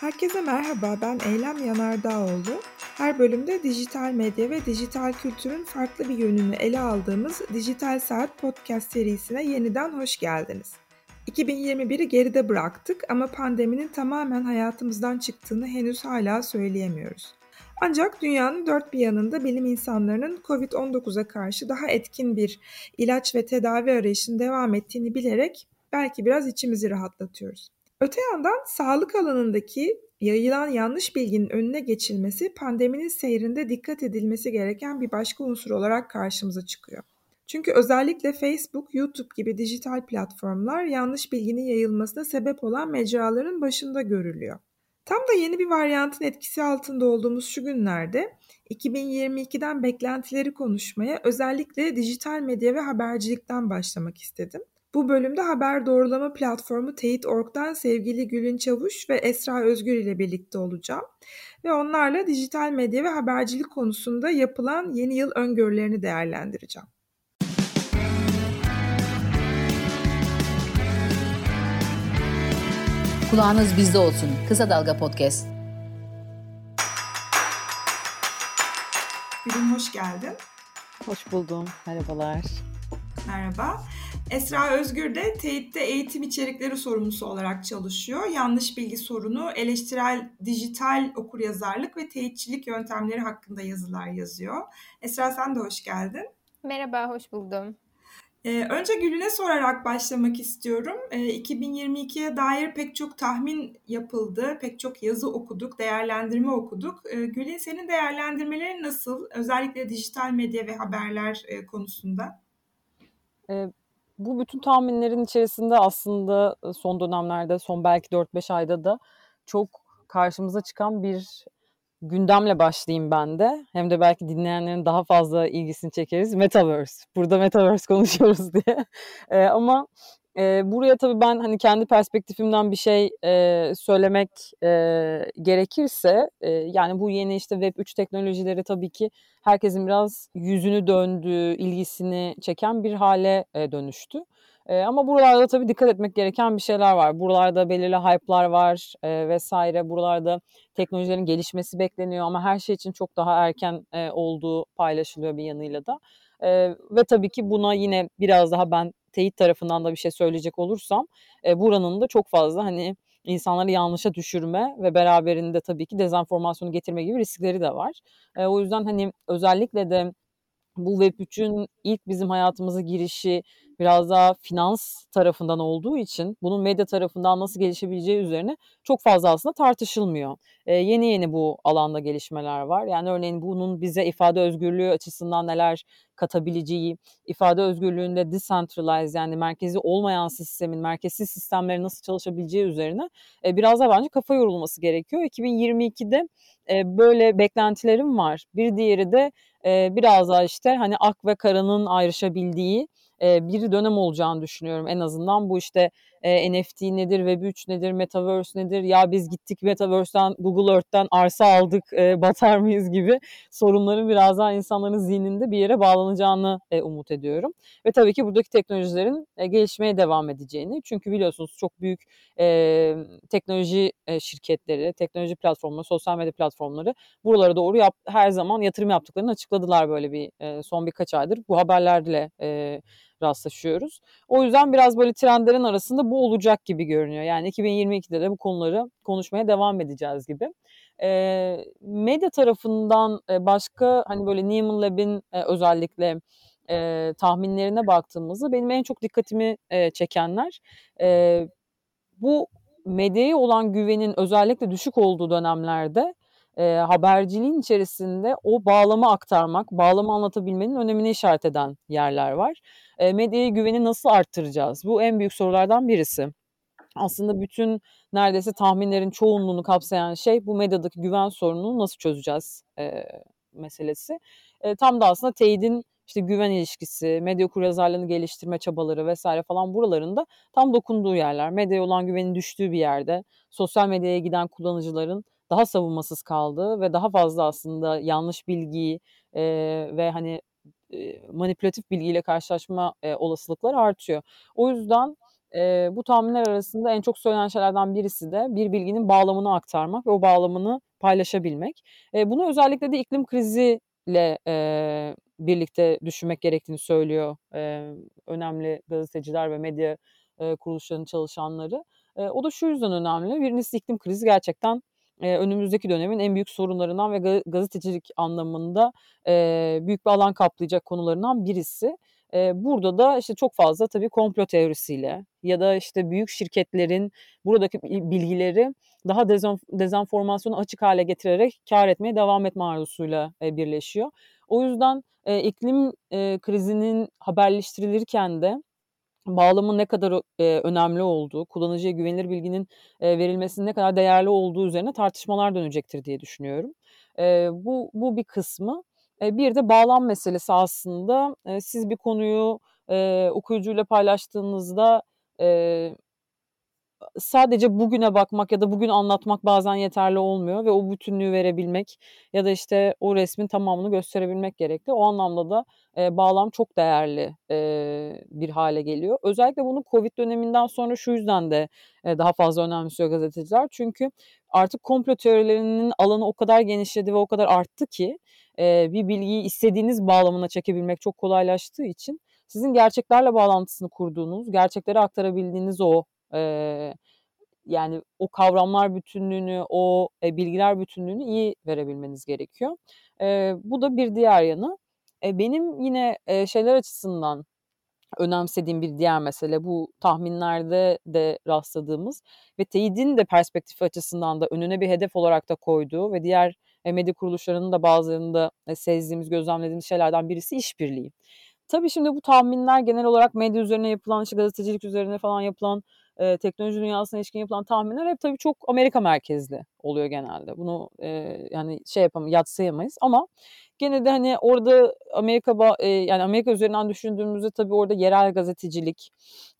Herkese merhaba, ben Eylem Yanardağoğlu. Her bölümde dijital medya ve dijital kültürün farklı bir yönünü ele aldığımız Dijital Saat podcast serisine yeniden hoş geldiniz. 2021'i geride bıraktık ama pandeminin tamamen hayatımızdan çıktığını henüz hala söyleyemiyoruz. Ancak dünyanın dört bir yanında bilim insanlarının COVID-19'a karşı daha etkin bir ilaç ve tedavi arayışının devam ettiğini bilerek belki biraz içimizi rahatlatıyoruz. Öte yandan sağlık alanındaki yayılan yanlış bilginin önüne geçilmesi pandeminin seyrinde dikkat edilmesi gereken bir başka unsur olarak karşımıza çıkıyor. Çünkü özellikle Facebook, YouTube gibi dijital platformlar yanlış bilginin yayılmasına sebep olan mecraların başında görülüyor. Tam da yeni bir varyantın etkisi altında olduğumuz şu günlerde 2022'den beklentileri konuşmaya özellikle dijital medya ve habercilikten başlamak istedim. Bu bölümde haber doğrulama platformu Teyit.org'dan sevgili Gülün Çavuş ve Esra Özgür ile birlikte olacağım. Ve onlarla dijital medya ve habercilik konusunda yapılan yeni yıl öngörülerini değerlendireceğim. Kulağınız bizde olsun. Kısa Dalga Podcast. Gülün hoş geldin. Hoş buldum. Merhabalar. Merhaba. Esra Özgür de TEİT'te eğitim içerikleri sorumlusu olarak çalışıyor. Yanlış bilgi sorunu, eleştirel dijital okuryazarlık ve teyitçilik yöntemleri hakkında yazılar yazıyor. Esra sen de hoş geldin. Merhaba, hoş buldum. Ee, önce Gül'üne sorarak başlamak istiyorum. Ee, 2022'ye dair pek çok tahmin yapıldı, pek çok yazı okuduk, değerlendirme okuduk. Ee, Gül'ün senin değerlendirmelerin nasıl? Özellikle dijital medya ve haberler e, konusunda. Bu bütün tahminlerin içerisinde aslında son dönemlerde, son belki 4-5 ayda da çok karşımıza çıkan bir gündemle başlayayım ben de. Hem de belki dinleyenlerin daha fazla ilgisini çekeriz. Metaverse. Burada Metaverse konuşuyoruz diye. Ee, ama e, buraya tabii ben hani kendi perspektifimden bir şey e, söylemek e, gerekirse e, yani bu yeni işte Web 3 teknolojileri tabii ki herkesin biraz yüzünü döndüğü, ilgisini çeken bir hale e, dönüştü. E, ama buralarda tabii dikkat etmek gereken bir şeyler var. Buralarda belirli hype'lar var e, vesaire. Buralarda teknolojilerin gelişmesi bekleniyor ama her şey için çok daha erken e, olduğu paylaşılıyor bir yanıyla da. E, ve tabii ki buna yine biraz daha ben teyit tarafından da bir şey söyleyecek olursam e, buranın da çok fazla hani insanları yanlışa düşürme ve beraberinde tabii ki dezenformasyonu getirme gibi riskleri de var. E, o yüzden hani özellikle de bu Web3'ün ilk bizim hayatımıza girişi biraz daha finans tarafından olduğu için bunun medya tarafından nasıl gelişebileceği üzerine çok fazla aslında tartışılmıyor. Ee, yeni yeni bu alanda gelişmeler var. Yani örneğin bunun bize ifade özgürlüğü açısından neler katabileceği, ifade özgürlüğünde decentralized yani merkezi olmayan sistemin, merkezsiz sistemlerin nasıl çalışabileceği üzerine e, biraz da bence kafa yorulması gerekiyor. 2022'de e, böyle beklentilerim var. Bir diğeri de e, biraz daha işte hani ak ve karanın ayrışabildiği e, bir dönem olacağını düşünüyorum. En azından bu işte e, NFT nedir, Web3 nedir, Metaverse nedir, ya biz gittik Metaverse'den, Google Earth'ten arsa aldık, e, batar mıyız gibi sorunların biraz daha insanların zihninde bir yere bağlanacağını e, umut ediyorum. Ve tabii ki buradaki teknolojilerin e, gelişmeye devam edeceğini. Çünkü biliyorsunuz çok büyük e, teknoloji e, şirketleri, teknoloji platformları, sosyal medya platformları buralara doğru yap, her zaman yatırım yaptıklarını açıkladılar böyle bir e, son birkaç aydır. Bu haberlerle e, rastlaşıyoruz. O yüzden biraz böyle trendlerin arasında bu olacak gibi görünüyor. Yani 2022'de de bu konuları konuşmaya devam edeceğiz gibi. E, medya tarafından başka hani böyle Neiman Lab'in e, özellikle e, tahminlerine baktığımızda benim en çok dikkatimi e, çekenler e, bu medyaya olan güvenin özellikle düşük olduğu dönemlerde e, haberciliğin içerisinde o bağlama aktarmak, bağlama anlatabilmenin önemini işaret eden yerler var. E, medyaya güveni nasıl arttıracağız? Bu en büyük sorulardan birisi. Aslında bütün neredeyse tahminlerin çoğunluğunu kapsayan şey bu medyadaki güven sorununu nasıl çözeceğiz e, meselesi. E, tam da aslında teyidin işte güven ilişkisi, medya okuryazarlığını geliştirme çabaları vesaire falan buralarında tam dokunduğu yerler. Medyaya olan güvenin düştüğü bir yerde sosyal medyaya giden kullanıcıların daha savunmasız kaldığı ve daha fazla aslında yanlış bilgiyi e, ve hani e, manipülatif bilgiyle karşılaşma e, olasılıkları artıyor. O yüzden e, bu tahminler arasında en çok söylenen şeylerden birisi de bir bilginin bağlamını aktarmak ve o bağlamını paylaşabilmek. E, bunu özellikle de iklim kriziyle e, birlikte düşünmek gerektiğini söylüyor e, önemli gazeteciler ve medya e, kuruluşlarının çalışanları. E, o da şu yüzden önemli. Birincisi iklim krizi gerçekten e, önümüzdeki dönemin en büyük sorunlarından ve gazetecilik anlamında e, büyük bir alan kaplayacak konularından birisi. Burada da işte çok fazla tabii komplo teorisiyle ya da işte büyük şirketlerin buradaki bilgileri daha dezenformasyonu açık hale getirerek kar etmeye devam etme arzusuyla birleşiyor. O yüzden iklim krizinin haberleştirilirken de bağlamın ne kadar e, önemli olduğu, kullanıcıya güvenilir bilginin e, verilmesinin ne kadar değerli olduğu üzerine tartışmalar dönecektir diye düşünüyorum. E, bu, bu bir kısmı. E, bir de bağlam meselesi aslında e, siz bir konuyu e, okuyucuyla paylaştığınızda e, sadece bugüne bakmak ya da bugün anlatmak bazen yeterli olmuyor ve o bütünlüğü verebilmek ya da işte o resmin tamamını gösterebilmek gerekli. O anlamda da e, bağlam çok değerli e, bir hale geliyor. Özellikle bunu Covid döneminden sonra şu yüzden de e, daha fazla önemsiyor gazeteciler. Çünkü artık komplo teorilerinin alanı o kadar genişledi ve o kadar arttı ki e, bir bilgiyi istediğiniz bağlamına çekebilmek çok kolaylaştığı için sizin gerçeklerle bağlantısını kurduğunuz, gerçekleri aktarabildiğiniz o e, yani o kavramlar bütünlüğünü, o e, bilgiler bütünlüğünü iyi verebilmeniz gerekiyor. E, bu da bir diğer yanı. E, benim yine e, şeyler açısından önemsediğim bir diğer mesele bu tahminlerde de rastladığımız ve teyidin de perspektifi açısından da önüne bir hedef olarak da koyduğu ve diğer medya kuruluşlarının da bazılarında sezdiğimiz, gözlemlediğimiz şeylerden birisi işbirliği. Tabii şimdi bu tahminler genel olarak medya üzerine yapılan, işte gazetecilik üzerine falan yapılan, e, teknoloji dünyasına ilişkin yapılan tahminler hep tabii çok Amerika merkezli oluyor genelde. Bunu e, yani şey yapalım yatsıyamayız ama gene de hani orada Amerika e, yani Amerika üzerinden düşündüğümüzde tabii orada yerel gazetecilik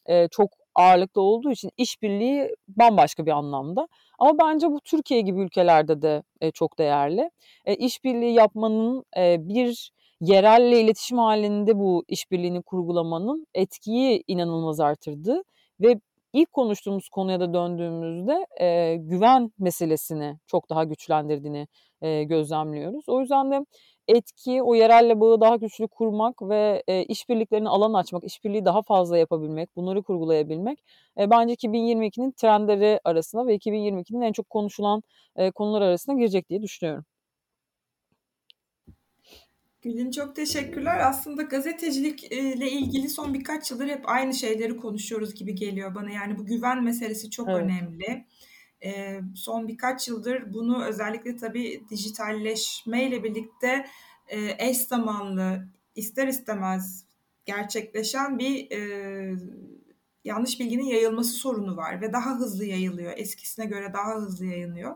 e, çok ağırlıklı olduğu için işbirliği bambaşka bir anlamda. Ama bence bu Türkiye gibi ülkelerde de e, çok değerli. E, işbirliği yapmanın e, bir yerelle iletişim halinde bu işbirliğini kurgulamanın etkiyi inanılmaz artırdı ve ilk konuştuğumuz konuya da döndüğümüzde e, güven meselesini çok daha güçlendirdiğini e, gözlemliyoruz. O yüzden de etki, o yerelle bağı daha güçlü kurmak ve e, işbirliklerini alan açmak, işbirliği daha fazla yapabilmek, bunları kurgulayabilmek e, bence 2022'nin trendleri arasında ve 2022'nin en çok konuşulan e, konular arasına girecek diye düşünüyorum. Gülün çok teşekkürler. Aslında gazetecilikle ilgili son birkaç yıldır hep aynı şeyleri konuşuyoruz gibi geliyor bana. Yani bu güven meselesi çok evet. önemli. Son birkaç yıldır bunu özellikle tabii dijitalleşmeyle birlikte eş zamanlı ister istemez gerçekleşen bir yanlış bilginin yayılması sorunu var ve daha hızlı yayılıyor. Eskisine göre daha hızlı yayılıyor.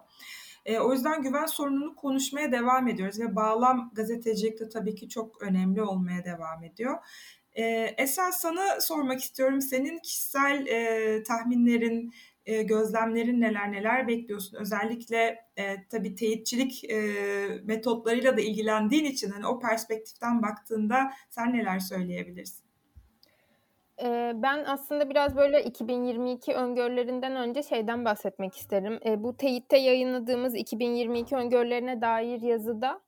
E, o yüzden güven sorununu konuşmaya devam ediyoruz ve bağlam gazetecilikte tabii ki çok önemli olmaya devam ediyor. E, esas sana sormak istiyorum. Senin kişisel e, tahminlerin, e, gözlemlerin neler neler bekliyorsun? Özellikle e, tabii teyitçilik e, metotlarıyla da ilgilendiğin için hani o perspektiften baktığında sen neler söyleyebilirsin? Ben aslında biraz böyle 2022 öngörülerinden önce şeyden bahsetmek isterim. bu Teyit'te yayınladığımız 2022 öngörülerine dair yazıda,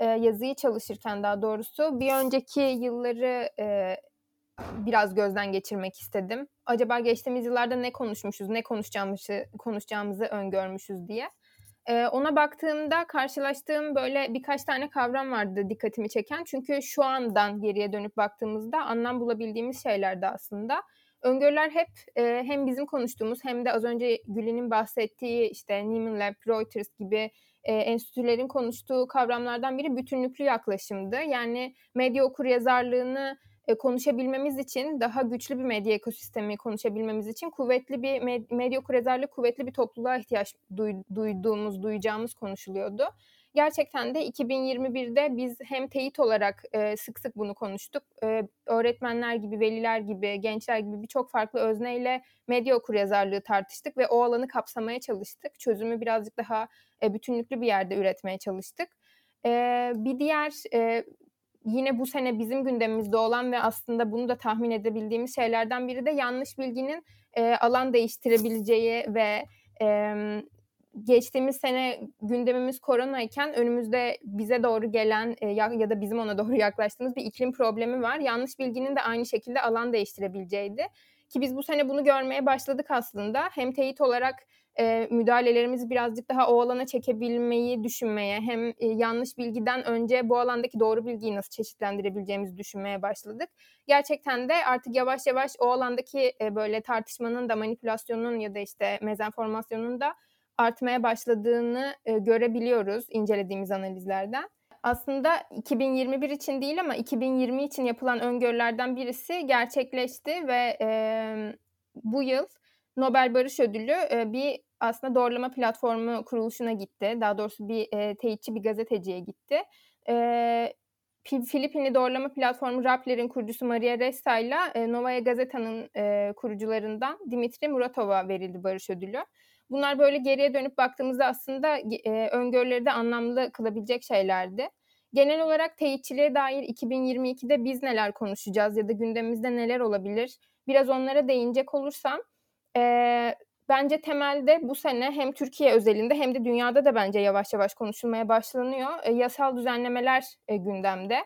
yazıyı çalışırken daha doğrusu bir önceki yılları biraz gözden geçirmek istedim. Acaba geçtiğimiz yıllarda ne konuşmuşuz, ne konuşacağımızı, konuşacağımızı öngörmüşüz diye. Ee, ona baktığımda karşılaştığım böyle birkaç tane kavram vardı dikkatimi çeken. Çünkü şu andan geriye dönüp baktığımızda anlam bulabildiğimiz şeylerdi aslında. Öngörüler hep e, hem bizim konuştuğumuz hem de az önce Gülin'in bahsettiği işte Nieman Lab, Reuters gibi e, enstitülerin konuştuğu kavramlardan biri bütünlüklü yaklaşımdı. Yani medya okur yazarlığını konuşabilmemiz için daha güçlü bir medya ekosistemi konuşabilmemiz için kuvvetli bir med- medya kurezarlı kuvvetli bir topluluğa ihtiyaç duy- duyduğumuz, duyacağımız konuşuluyordu. Gerçekten de 2021'de biz hem teyit olarak e, sık sık bunu konuştuk. E, öğretmenler gibi, veliler gibi, gençler gibi birçok farklı özneyle medya okuryazarlığı tartıştık ve o alanı kapsamaya çalıştık. Çözümü birazcık daha e, bütünlüklü bir yerde üretmeye çalıştık. E, bir diğer e, yine bu sene bizim gündemimizde olan ve aslında bunu da tahmin edebildiğimiz şeylerden biri de yanlış bilginin e, alan değiştirebileceği ve e, geçtiğimiz sene gündemimiz koronayken önümüzde bize doğru gelen e, ya, ya da bizim ona doğru yaklaştığımız bir iklim problemi var. Yanlış bilginin de aynı şekilde alan değiştirebileceğiydi. Ki biz bu sene bunu görmeye başladık aslında. Hem teyit olarak e, müdahalelerimizi birazcık daha o alana çekebilmeyi düşünmeye hem e, yanlış bilgiden önce bu alandaki doğru bilgiyi nasıl çeşitlendirebileceğimizi düşünmeye başladık. Gerçekten de artık yavaş yavaş o alandaki e, böyle tartışmanın da manipülasyonun ya da işte mezenformasyonun da artmaya başladığını e, görebiliyoruz incelediğimiz analizlerden. Aslında 2021 için değil ama 2020 için yapılan öngörülerden birisi gerçekleşti ve e, bu yıl Nobel Barış Ödülü e, bir aslında doğrulama platformu kuruluşuna gitti. Daha doğrusu bir e, teyitçi bir gazeteciye gitti. E, Filipinli doğrulama platformu Rappler'in kurucusu Maria Ressa ile Novaya Gazeta'nın e, kurucularından Dimitri Muratov'a verildi Barış Ödülü. Bunlar böyle geriye dönüp baktığımızda aslında e, öngörüleri de anlamlı kılabilecek şeylerdi. Genel olarak teyitçiliğe dair 2022'de biz neler konuşacağız ya da gündemimizde neler olabilir? Biraz onlara değinecek olursam e, bence temelde bu sene hem Türkiye özelinde hem de dünyada da bence yavaş yavaş konuşulmaya başlanıyor. E, yasal düzenlemeler e, gündemde.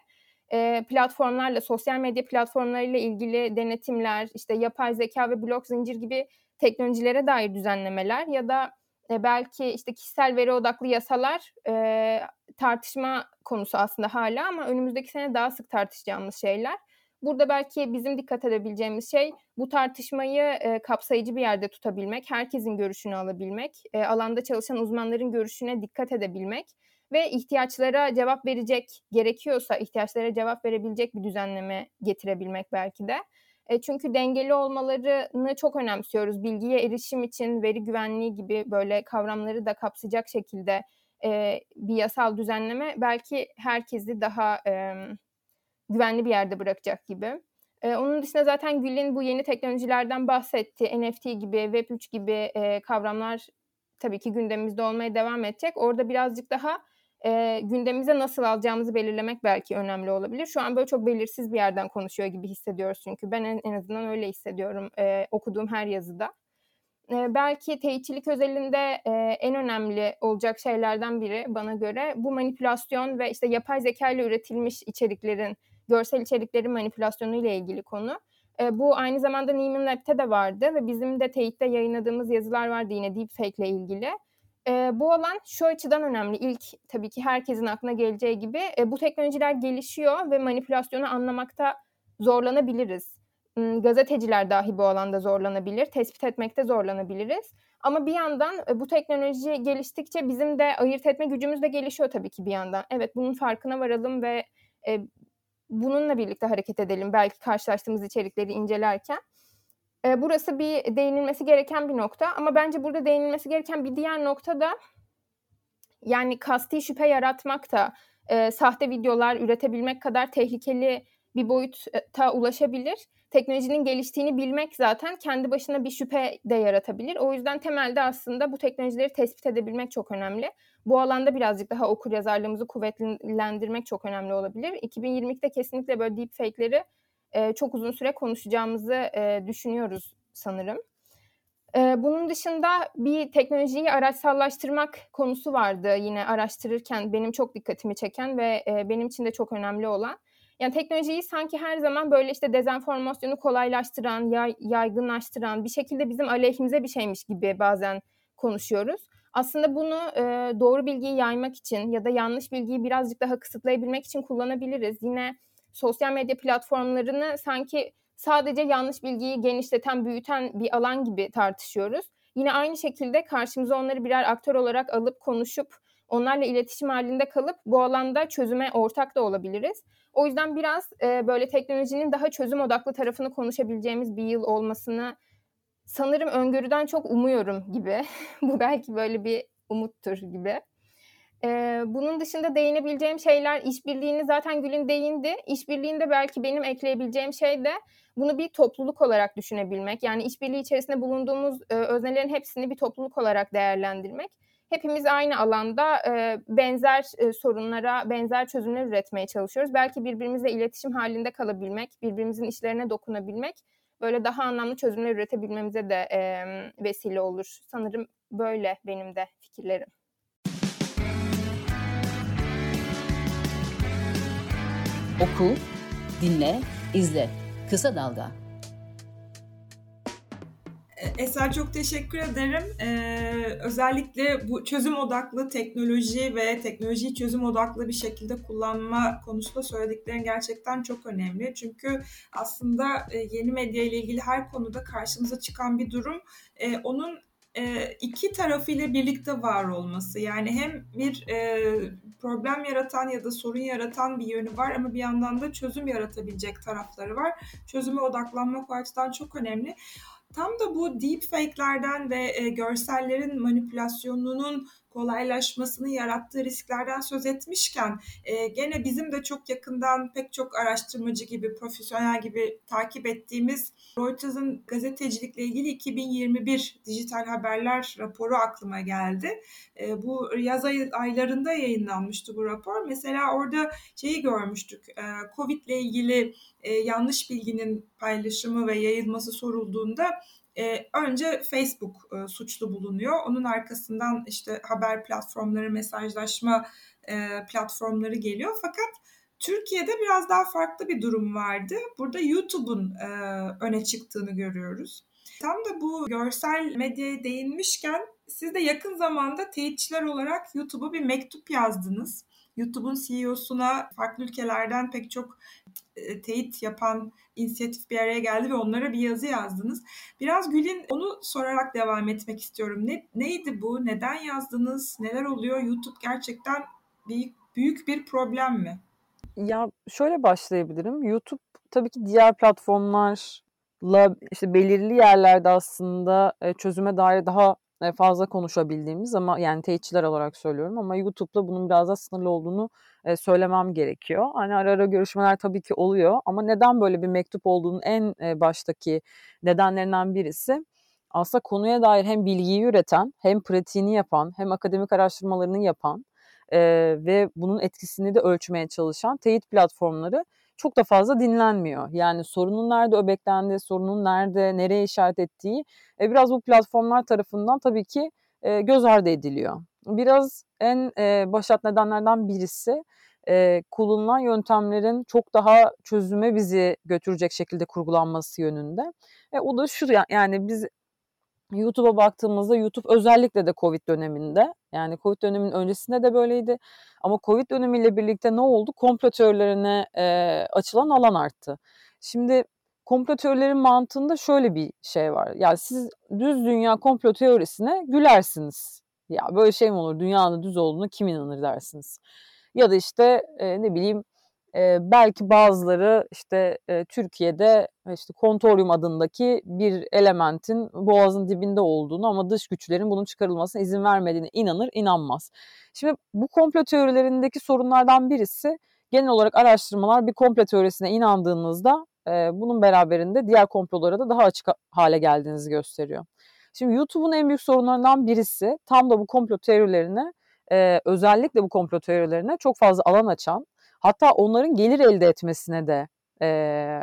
E, platformlarla, sosyal medya platformlarıyla ilgili denetimler, işte yapay zeka ve blok zincir gibi teknolojilere dair düzenlemeler ya da e, belki işte kişisel veri odaklı yasalar e, tartışma konusu aslında hala ama önümüzdeki sene daha sık tartışacağımız şeyler. Burada belki bizim dikkat edebileceğimiz şey bu tartışmayı e, kapsayıcı bir yerde tutabilmek, herkesin görüşünü alabilmek, e, alanda çalışan uzmanların görüşüne dikkat edebilmek ve ihtiyaçlara cevap verecek gerekiyorsa ihtiyaçlara cevap verebilecek bir düzenleme getirebilmek belki de. E, çünkü dengeli olmalarını çok önemsiyoruz. Bilgiye erişim için veri güvenliği gibi böyle kavramları da kapsayacak şekilde e, bir yasal düzenleme belki herkesi daha e, güvenli bir yerde bırakacak gibi. E, onun dışında zaten Gül'ün bu yeni teknolojilerden bahsetti. NFT gibi, Web3 gibi e, kavramlar tabii ki gündemimizde olmaya devam edecek. Orada birazcık daha e, gündemimize nasıl alacağımızı belirlemek belki önemli olabilir. Şu an böyle çok belirsiz bir yerden konuşuyor gibi hissediyoruz çünkü ben en, en azından öyle hissediyorum e, okuduğum her yazıda. E, belki teyitçilik özelinde e, en önemli olacak şeylerden biri bana göre bu manipülasyon ve işte yapay zeka ile üretilmiş içeriklerin, görsel içeriklerin manipülasyonu ile ilgili konu. E, bu aynı zamanda Neiman Lab'te de vardı ve bizim de teyitte yayınladığımız yazılar vardı yine deepfake ile ilgili. E, bu alan şu açıdan önemli. İlk tabii ki herkesin aklına geleceği gibi e, bu teknolojiler gelişiyor ve manipülasyonu anlamakta zorlanabiliriz. Gazeteciler dahi bu alanda zorlanabilir, tespit etmekte zorlanabiliriz. Ama bir yandan e, bu teknoloji geliştikçe bizim de ayırt etme gücümüz de gelişiyor tabii ki bir yandan. Evet bunun farkına varalım ve e, bununla birlikte hareket edelim belki karşılaştığımız içerikleri incelerken. E, burası bir değinilmesi gereken bir nokta ama bence burada değinilmesi gereken bir diğer nokta da yani kasti şüphe yaratmak da e, sahte videolar üretebilmek kadar tehlikeli bir boyuta ulaşabilir. Teknolojinin geliştiğini bilmek zaten kendi başına bir şüphe de yaratabilir. O yüzden temelde aslında bu teknolojileri tespit edebilmek çok önemli. Bu alanda birazcık daha okur yazarlığımızı kuvvetlendirmek çok önemli olabilir. 2022'de kesinlikle böyle deepfake'leri e, çok uzun süre konuşacağımızı e, düşünüyoruz sanırım. E, bunun dışında bir teknolojiyi araçsallaştırmak konusu vardı yine araştırırken benim çok dikkatimi çeken ve e, benim için de çok önemli olan. Yani teknolojiyi sanki her zaman böyle işte dezenformasyonu kolaylaştıran, yay, yaygınlaştıran, bir şekilde bizim aleyhimize bir şeymiş gibi bazen konuşuyoruz. Aslında bunu e, doğru bilgiyi yaymak için ya da yanlış bilgiyi birazcık daha kısıtlayabilmek için kullanabiliriz. Yine sosyal medya platformlarını sanki sadece yanlış bilgiyi genişleten, büyüten bir alan gibi tartışıyoruz. Yine aynı şekilde karşımıza onları birer aktör olarak alıp konuşup onlarla iletişim halinde kalıp bu alanda çözüme ortak da olabiliriz. O yüzden biraz e, böyle teknolojinin daha çözüm odaklı tarafını konuşabileceğimiz bir yıl olmasını sanırım öngörüden çok umuyorum gibi. bu belki böyle bir umuttur gibi. Ee, bunun dışında değinebileceğim şeyler işbirliğini zaten Gül'ün değindi. İşbirliğinde belki benim ekleyebileceğim şey de bunu bir topluluk olarak düşünebilmek. Yani işbirliği içerisinde bulunduğumuz e, öznelerin hepsini bir topluluk olarak değerlendirmek. Hepimiz aynı alanda e, benzer e, sorunlara, benzer çözümler üretmeye çalışıyoruz. Belki birbirimizle iletişim halinde kalabilmek, birbirimizin işlerine dokunabilmek böyle daha anlamlı çözümler üretebilmemize de e, vesile olur. Sanırım böyle benim de fikirlerim. Oku, dinle, izle. Kısa Dalga. E, Eser çok teşekkür ederim. Ee, özellikle bu çözüm odaklı teknoloji ve teknolojiyi çözüm odaklı bir şekilde kullanma konusunda söylediklerin gerçekten çok önemli. Çünkü aslında e, yeni medya ile ilgili her konuda karşımıza çıkan bir durum e, onun e, iki tarafıyla birlikte var olması. Yani hem bir e, problem yaratan ya da sorun yaratan bir yönü var ama bir yandan da çözüm yaratabilecek tarafları var. Çözüme odaklanmak o açıdan çok önemli. Tam da bu deepfake'lerden ve e, görsellerin manipülasyonunun kolaylaşmasını yarattığı risklerden söz etmişken e, gene bizim de çok yakından pek çok araştırmacı gibi, profesyonel gibi takip ettiğimiz Reuters'ın gazetecilikle ilgili 2021 dijital haberler raporu aklıma geldi. E, bu yaz ay, aylarında yayınlanmıştı bu rapor. Mesela orada şeyi görmüştük, e, Covid ile ilgili e, yanlış bilginin paylaşımı ve yayılması sorulduğunda e, önce Facebook e, suçlu bulunuyor. Onun arkasından işte haber platformları, mesajlaşma e, platformları geliyor. Fakat Türkiye'de biraz daha farklı bir durum vardı. Burada YouTube'un e, öne çıktığını görüyoruz. Tam da bu görsel medyaya değinmişken siz de yakın zamanda teyitçiler olarak YouTube'a bir mektup yazdınız. YouTube'un CEO'suna farklı ülkelerden pek çok e, teyit yapan inisiyatif bir araya geldi ve onlara bir yazı yazdınız. Biraz Gül'in onu sorarak devam etmek istiyorum. Ne, neydi bu? Neden yazdınız? Neler oluyor? YouTube gerçekten büyük, büyük bir problem mi? Ya şöyle başlayabilirim. YouTube tabii ki diğer platformlarla işte belirli yerlerde aslında e, çözüme dair daha fazla konuşabildiğimiz ama yani teyitçiler olarak söylüyorum ama YouTube'da bunun biraz daha sınırlı olduğunu e, söylemem gerekiyor. Hani ara ara görüşmeler tabii ki oluyor ama neden böyle bir mektup olduğunun en e, baştaki nedenlerinden birisi aslında konuya dair hem bilgiyi üreten hem pratiğini yapan hem akademik araştırmalarını yapan e, ve bunun etkisini de ölçmeye çalışan teyit platformları çok da fazla dinlenmiyor. Yani sorunun nerede öbeklendiği, sorunun nerede, nereye işaret ettiği e, biraz bu platformlar tarafından tabii ki e, göz ardı ediliyor. Biraz en e, başat nedenlerden birisi e, kullanılan yöntemlerin çok daha çözüme bizi götürecek şekilde kurgulanması yönünde. E, o da şu yani biz YouTube'a baktığımızda YouTube özellikle de Covid döneminde yani Covid döneminin öncesinde de böyleydi ama Covid dönemiyle birlikte ne oldu? Komplo teorilerine e, açılan alan arttı. Şimdi komplo teorilerin mantığında şöyle bir şey var. Yani siz düz dünya komplo teorisine gülersiniz. Ya böyle şey mi olur? Dünyanın düz olduğunu kim inanır dersiniz. Ya da işte e, ne bileyim e, belki bazıları işte e, Türkiye'de işte kontoryum adındaki bir elementin boğazın dibinde olduğunu ama dış güçlerin bunun çıkarılmasına izin vermediğine inanır, inanmaz. Şimdi bu komplo teorilerindeki sorunlardan birisi genel olarak araştırmalar bir komplo teorisine inandığınızda e, bunun beraberinde diğer komplolara da daha açık hale geldiğinizi gösteriyor. Şimdi YouTube'un en büyük sorunlarından birisi tam da bu komplo teorilerine e, özellikle bu komplo teorilerine çok fazla alan açan hatta onların gelir elde etmesine de e,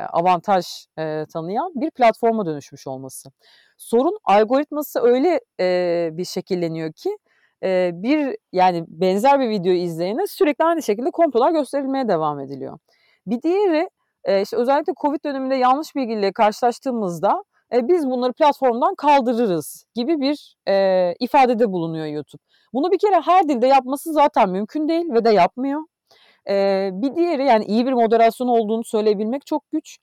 avantaj e, tanıyan bir platforma dönüşmüş olması. Sorun algoritması öyle e, bir şekilleniyor ki e, bir yani benzer bir video izleyene sürekli aynı şekilde komplolar gösterilmeye devam ediliyor. Bir diğeri e, işte özellikle Covid döneminde yanlış bilgiyle karşılaştığımızda e, biz bunları platformdan kaldırırız gibi bir e, ifadede bulunuyor YouTube. Bunu bir kere her dilde yapması zaten mümkün değil ve de yapmıyor. E, bir diğeri yani iyi bir moderasyon olduğunu söyleyebilmek çok güç.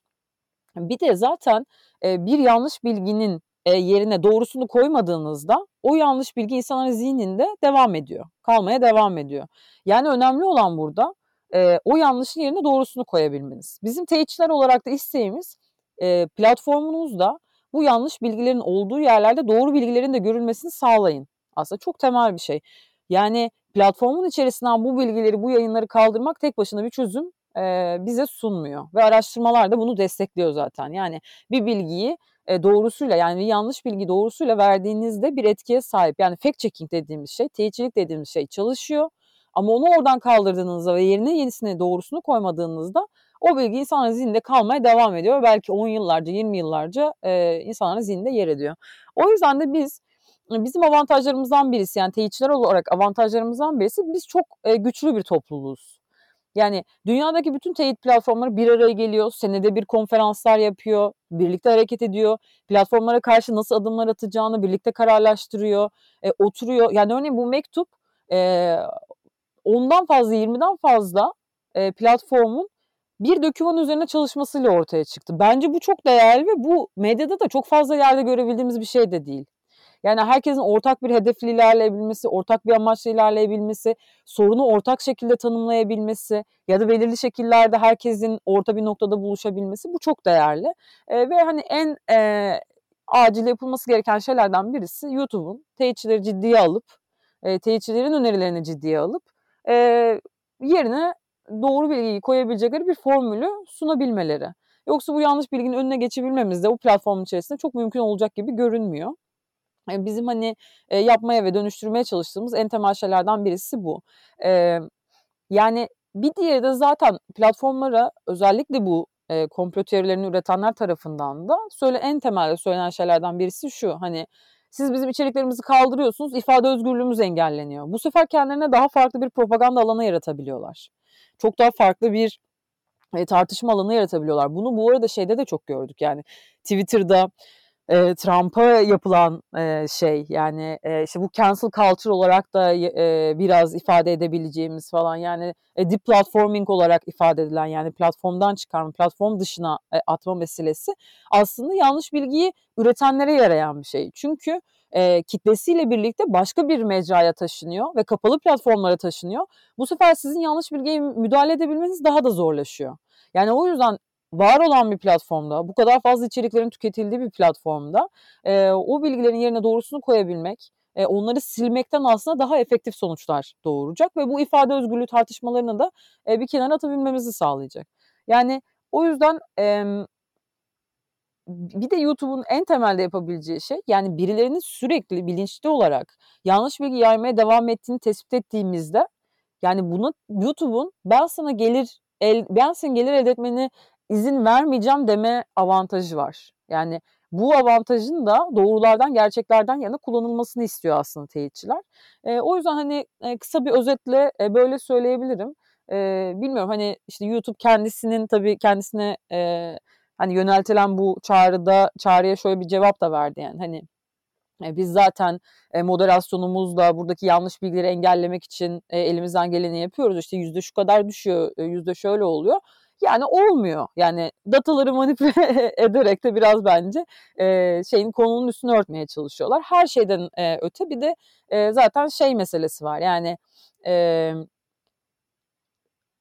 Bir de zaten e, bir yanlış bilginin e, yerine doğrusunu koymadığınızda o yanlış bilgi insanların zihninde devam ediyor. Kalmaya devam ediyor. Yani önemli olan burada e, o yanlışın yerine doğrusunu koyabilmeniz. Bizim teyitçiler olarak da isteğimiz e, platformunuzda bu yanlış bilgilerin olduğu yerlerde doğru bilgilerin de görülmesini sağlayın. Aslında çok temel bir şey. Yani platformun içerisinden bu bilgileri, bu yayınları kaldırmak tek başına bir çözüm e, bize sunmuyor. Ve araştırmalar da bunu destekliyor zaten. Yani bir bilgiyi e, doğrusuyla yani bir yanlış bilgi doğrusuyla verdiğinizde bir etkiye sahip. Yani fact checking dediğimiz şey, teyitçilik dediğimiz şey çalışıyor. Ama onu oradan kaldırdığınızda ve yerine yenisine doğrusunu koymadığınızda o bilgi insanların zihninde kalmaya devam ediyor. Belki 10 yıllarca, 20 yıllarca e, insanların zihninde yer ediyor. O yüzden de biz bizim avantajlarımızdan birisi yani teyitçiler olarak avantajlarımızdan birisi biz çok e, güçlü bir topluluğuz. Yani dünyadaki bütün teyit platformları bir araya geliyor, senede bir konferanslar yapıyor, birlikte hareket ediyor, platformlara karşı nasıl adımlar atacağını birlikte kararlaştırıyor, e, oturuyor. Yani örneğin bu mektup e, ondan fazla, 20'den fazla e, platformun bir doküman üzerine çalışmasıyla ortaya çıktı. Bence bu çok değerli ve bu medyada da çok fazla yerde görebildiğimiz bir şey de değil. Yani herkesin ortak bir hedefle ilerleyebilmesi, ortak bir amaçla ilerleyebilmesi, sorunu ortak şekilde tanımlayabilmesi ya da belirli şekillerde herkesin orta bir noktada buluşabilmesi bu çok değerli. E, ve hani en e, acil yapılması gereken şeylerden birisi YouTube'un teyitçileri ciddiye alıp, e, teyitçilerin önerilerini ciddiye alıp e, yerine doğru bilgiyi koyabilecekleri bir formülü sunabilmeleri. Yoksa bu yanlış bilginin önüne geçebilmemiz de bu platformun içerisinde çok mümkün olacak gibi görünmüyor. Bizim hani yapmaya ve dönüştürmeye çalıştığımız en temel şeylerden birisi bu. Yani bir diğeri de zaten platformlara özellikle bu e, komplo teorilerini üretenler tarafından da söyle en temelde söylenen şeylerden birisi şu hani siz bizim içeriklerimizi kaldırıyorsunuz ifade özgürlüğümüz engelleniyor. Bu sefer kendilerine daha farklı bir propaganda alanı yaratabiliyorlar. Çok daha farklı bir e, tartışma alanı yaratabiliyorlar. Bunu bu arada şeyde de çok gördük yani Twitter'da e, Trump'a yapılan e, şey yani e, işte bu cancel culture olarak da e, biraz ifade edebileceğimiz falan yani e, deplatforming olarak ifade edilen yani platformdan çıkarma, platform dışına e, atma meselesi aslında yanlış bilgiyi üretenlere yarayan bir şey. Çünkü e, kitlesiyle birlikte başka bir mecraya taşınıyor ve kapalı platformlara taşınıyor. Bu sefer sizin yanlış bilgiye müdahale edebilmeniz daha da zorlaşıyor. Yani o yüzden var olan bir platformda, bu kadar fazla içeriklerin tüketildiği bir platformda e, o bilgilerin yerine doğrusunu koyabilmek, e, onları silmekten aslında daha efektif sonuçlar doğuracak ve bu ifade özgürlüğü tartışmalarını da e, bir kenara atabilmemizi sağlayacak. Yani o yüzden e, bir de YouTube'un en temelde yapabileceği şey yani birilerinin sürekli bilinçli olarak yanlış bilgi yaymaya devam ettiğini tespit ettiğimizde yani bunu YouTube'un ben sana gelir el, ben senin gelir elde etmeni izin vermeyeceğim deme avantajı var. Yani bu avantajın da doğrulardan, gerçeklerden yana kullanılmasını istiyor aslında teyitçiler. E, o yüzden hani e, kısa bir özetle e, böyle söyleyebilirim. E, bilmiyorum hani işte YouTube kendisinin tabii kendisine e, hani yöneltilen bu çağrıda çağrıya şöyle bir cevap da verdi yani hani biz zaten e, moderasyonumuzla buradaki yanlış bilgileri engellemek için e, elimizden geleni yapıyoruz. İşte yüzde şu kadar düşüyor, yüzde şöyle oluyor. Yani olmuyor. Yani dataları manipüle ederek de biraz bence e, şeyin konunun üstünü örtmeye çalışıyorlar. Her şeyden e, öte bir de e, zaten şey meselesi var. Yani e,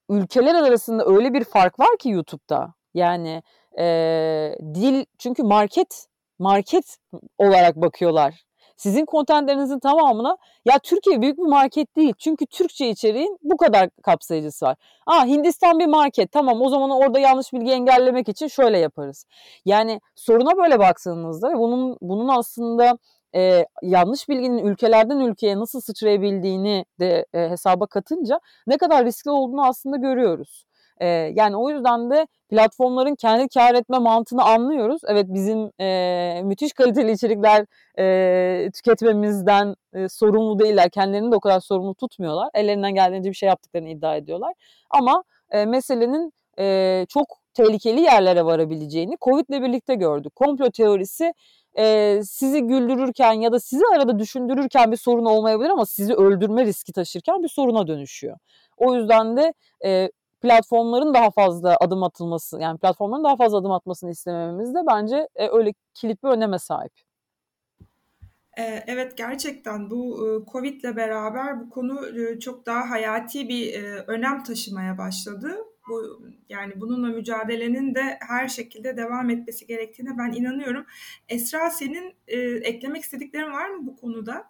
ülkeler arasında öyle bir fark var ki YouTube'da. Yani e, dil çünkü market market olarak bakıyorlar sizin kontentlerinizin tamamına ya Türkiye büyük bir market değil. Çünkü Türkçe içeriğin bu kadar kapsayıcısı var. Aa Hindistan bir market. Tamam o zaman orada yanlış bilgi engellemek için şöyle yaparız. Yani soruna böyle baktığınızda bunun bunun aslında e, yanlış bilginin ülkelerden ülkeye nasıl sıçrayabildiğini de e, hesaba katınca ne kadar riskli olduğunu aslında görüyoruz. E, yani o yüzden de platformların kendi kar etme mantığını anlıyoruz. Evet bizim e, müthiş kaliteli içerikler e, tüketmemizden e, sorumlu değiller. Kendilerini de o kadar sorumlu tutmuyorlar. Ellerinden geldiğince bir şey yaptıklarını iddia ediyorlar. Ama e, meselenin e, çok tehlikeli yerlere varabileceğini Covid ile birlikte gördük. Komplo teorisi e, sizi güldürürken ya da sizi arada düşündürürken bir sorun olmayabilir ama sizi öldürme riski taşırken bir soruna dönüşüyor. O yüzden de e, platformların daha fazla adım atılması yani platformların daha fazla adım atmasını istemememiz de bence e, öyle kilit bir öneme sahip. Evet gerçekten bu Covid ile beraber bu konu çok daha hayati bir önem taşımaya başladı. Bu yani bununla mücadelenin de her şekilde devam etmesi gerektiğine ben inanıyorum. Esra senin eklemek istediklerin var mı bu konuda?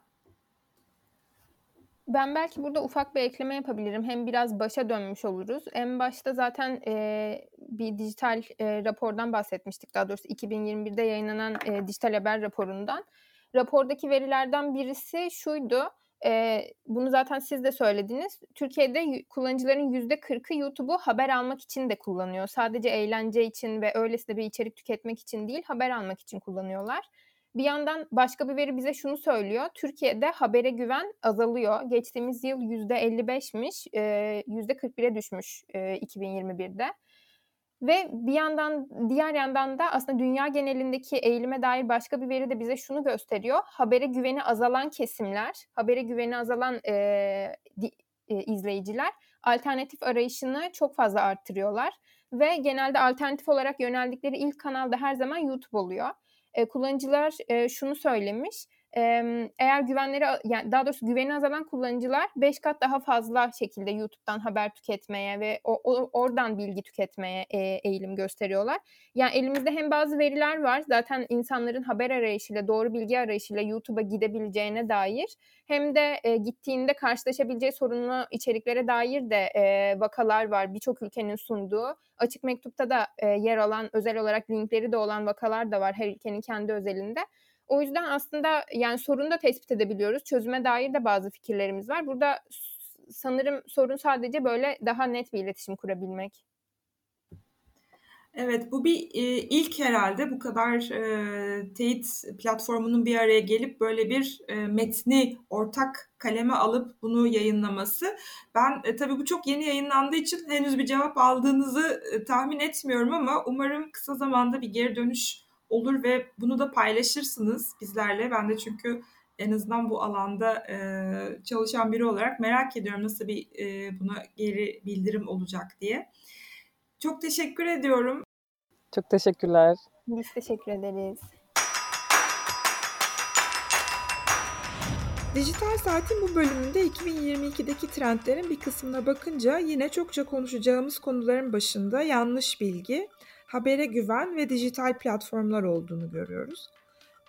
Ben belki burada ufak bir ekleme yapabilirim. Hem biraz başa dönmüş oluruz. En başta zaten e, bir dijital e, rapordan bahsetmiştik. Daha doğrusu 2021'de yayınlanan e, dijital haber raporundan. Rapordaki verilerden birisi şuydu. e, bunu zaten siz de söylediniz. Türkiye'de kullanıcıların %40'ı YouTube'u haber almak için de kullanıyor. Sadece eğlence için ve öylesine bir içerik tüketmek için değil, haber almak için kullanıyorlar. Bir yandan başka bir veri bize şunu söylüyor. Türkiye'de habere güven azalıyor. Geçtiğimiz yıl %55'miş, %41'e düşmüş 2021'de. Ve bir yandan diğer yandan da aslında dünya genelindeki eğilime dair başka bir veri de bize şunu gösteriyor. Habere güveni azalan kesimler, habere güveni azalan e, di, e, izleyiciler alternatif arayışını çok fazla arttırıyorlar. Ve genelde alternatif olarak yöneldikleri ilk kanal da her zaman YouTube oluyor. Kullanıcılar şunu söylemiş eğer güvenleri yani daha doğrusu güveni azalan kullanıcılar 5 kat daha fazla şekilde YouTube'dan haber tüketmeye ve o, o, oradan bilgi tüketmeye e, eğilim gösteriyorlar. Yani elimizde hem bazı veriler var zaten insanların haber arayışıyla doğru bilgi arayışıyla YouTube'a gidebileceğine dair hem de e, gittiğinde karşılaşabileceği sorunlu içeriklere dair de e, vakalar var birçok ülkenin sunduğu. Açık mektupta da e, yer alan özel olarak linkleri de olan vakalar da var her ülkenin kendi özelinde. O yüzden aslında yani sorunu da tespit edebiliyoruz. Çözüme dair de bazı fikirlerimiz var. Burada sanırım sorun sadece böyle daha net bir iletişim kurabilmek. Evet bu bir e, ilk herhalde bu kadar e, teyit platformunun bir araya gelip böyle bir e, metni ortak kaleme alıp bunu yayınlaması. Ben e, tabii bu çok yeni yayınlandığı için henüz bir cevap aldığınızı e, tahmin etmiyorum ama umarım kısa zamanda bir geri dönüş olur ve bunu da paylaşırsınız bizlerle. Ben de çünkü en azından bu alanda e, çalışan biri olarak merak ediyorum nasıl bir e, buna geri bildirim olacak diye. Çok teşekkür ediyorum. Çok teşekkürler. Biz teşekkür ederiz. Dijital Saat'in bu bölümünde 2022'deki trendlerin bir kısmına bakınca yine çokça konuşacağımız konuların başında yanlış bilgi, habere güven ve dijital platformlar olduğunu görüyoruz.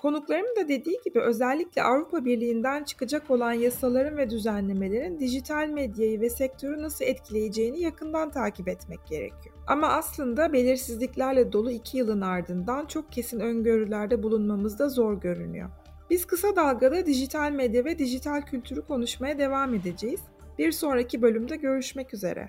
Konuklarım da dediği gibi özellikle Avrupa Birliği'nden çıkacak olan yasaların ve düzenlemelerin dijital medyayı ve sektörü nasıl etkileyeceğini yakından takip etmek gerekiyor. Ama aslında belirsizliklerle dolu iki yılın ardından çok kesin öngörülerde bulunmamız da zor görünüyor. Biz kısa dalgada dijital medya ve dijital kültürü konuşmaya devam edeceğiz. Bir sonraki bölümde görüşmek üzere.